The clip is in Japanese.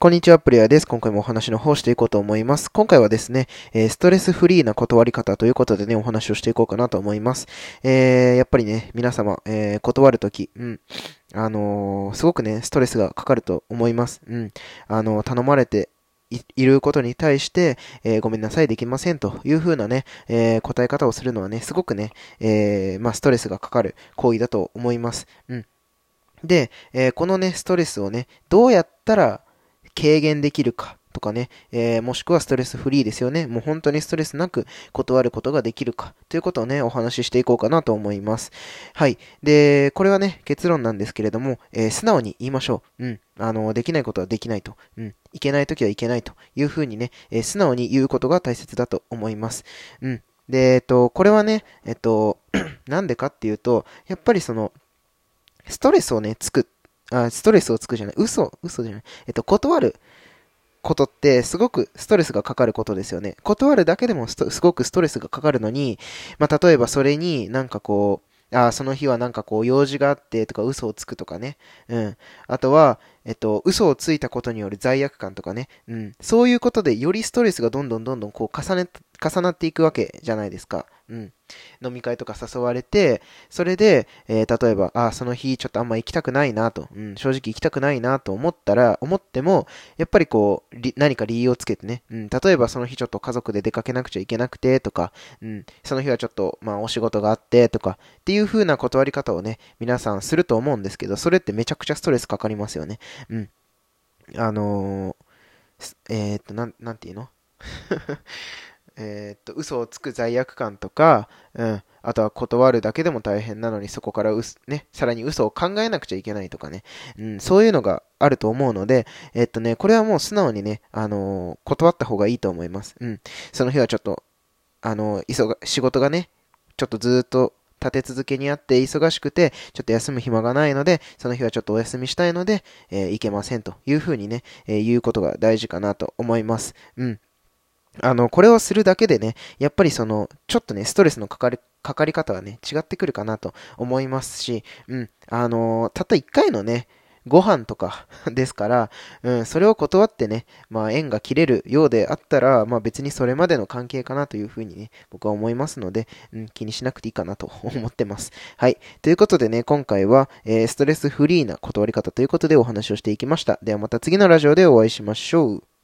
こんにちは、プレイヤーです。今回もお話の方していこうと思います。今回はですね、え、ストレスフリーな断り方ということでね、お話をしていこうかなと思います。えー、やっぱりね、皆様、えー、断るとき、うん、あのすごくね、ストレスがかかると思います。うん、あの頼まれていることに対して、えー、ごめんなさい、できませんという風なね、えー、答え方をするのはね、すごくね、えー、まあ、ストレスがかかる行為だと思います。うん。で、えこのね、ストレスをね、どうやったら軽減できるかとかね、えー、もしくはストレスフリーですよね。もう本当にストレスなく断ることができるかということをね、お話ししていこうかなと思います。はい。で、これはね、結論なんですけれども、えー、素直に言いましょう。うん。あの、できないことはできないと。うん。いけないときはいけないというふうにね、えー、素直に言うことが大切だと思います。うん。で、えっと、これはね、えっと、なんでかっていうと、やっぱりその、ストレスをね、つくあ、ストレスをつくじゃない。嘘、嘘じゃない。えっと、断ることってすごくストレスがかかることですよね。断るだけでもすごくストレスがかかるのに、まあ、例えばそれになんかこう、あその日はなんかこう用事があってとか嘘をつくとかね。うん。あとは、えっと、嘘をついたことによる罪悪感とかね。うん。そういうことでよりストレスがどんどんどんどんこう重ね、重なっていくわけじゃないですか。うん。飲み会とか誘われて、それで、えー、例えば、あ、その日ちょっとあんま行きたくないなと、うん、正直行きたくないなと思ったら、思っても、やっぱりこう、何か理由をつけてね、うん、例えばその日ちょっと家族で出かけなくちゃいけなくてとか、うん、その日はちょっと、まあお仕事があってとか、っていう風な断り方をね、皆さんすると思うんですけど、それってめちゃくちゃストレスかかりますよね。うん。あのー、えー、っと、なん、なんていうの？えー、っと、嘘をつく罪悪感とか、うん、あとは断るだけでも大変なのにそこからうす、ね、さらに嘘を考えなくちゃいけないとかね、うん、そういうのがあると思うので、えー、っとね、これはもう素直にね、あのー、断った方がいいと思います。うん。その日はちょっと、あのー、仕事がね、ちょっとずっと立て続けにあって忙しくて、ちょっと休む暇がないので、その日はちょっとお休みしたいので、えー、行けませんというふうにね、えー、言うことが大事かなと思います。うん。あの、これをするだけでね、やっぱりその、ちょっとね、ストレスのかかり、かかり方はね、違ってくるかなと思いますし、うん、あのたった1回のね、ご飯とか ですから、うん、それを断ってね、まあ縁が切れるようであったら、まあ別にそれまでの関係かなというふうにね、僕は思いますので、うん、気にしなくていいかなと 思ってます。はい。ということでね、今回は、えー、ストレスフリーな断り方ということでお話をしていきました。ではまた次のラジオでお会いしましょう。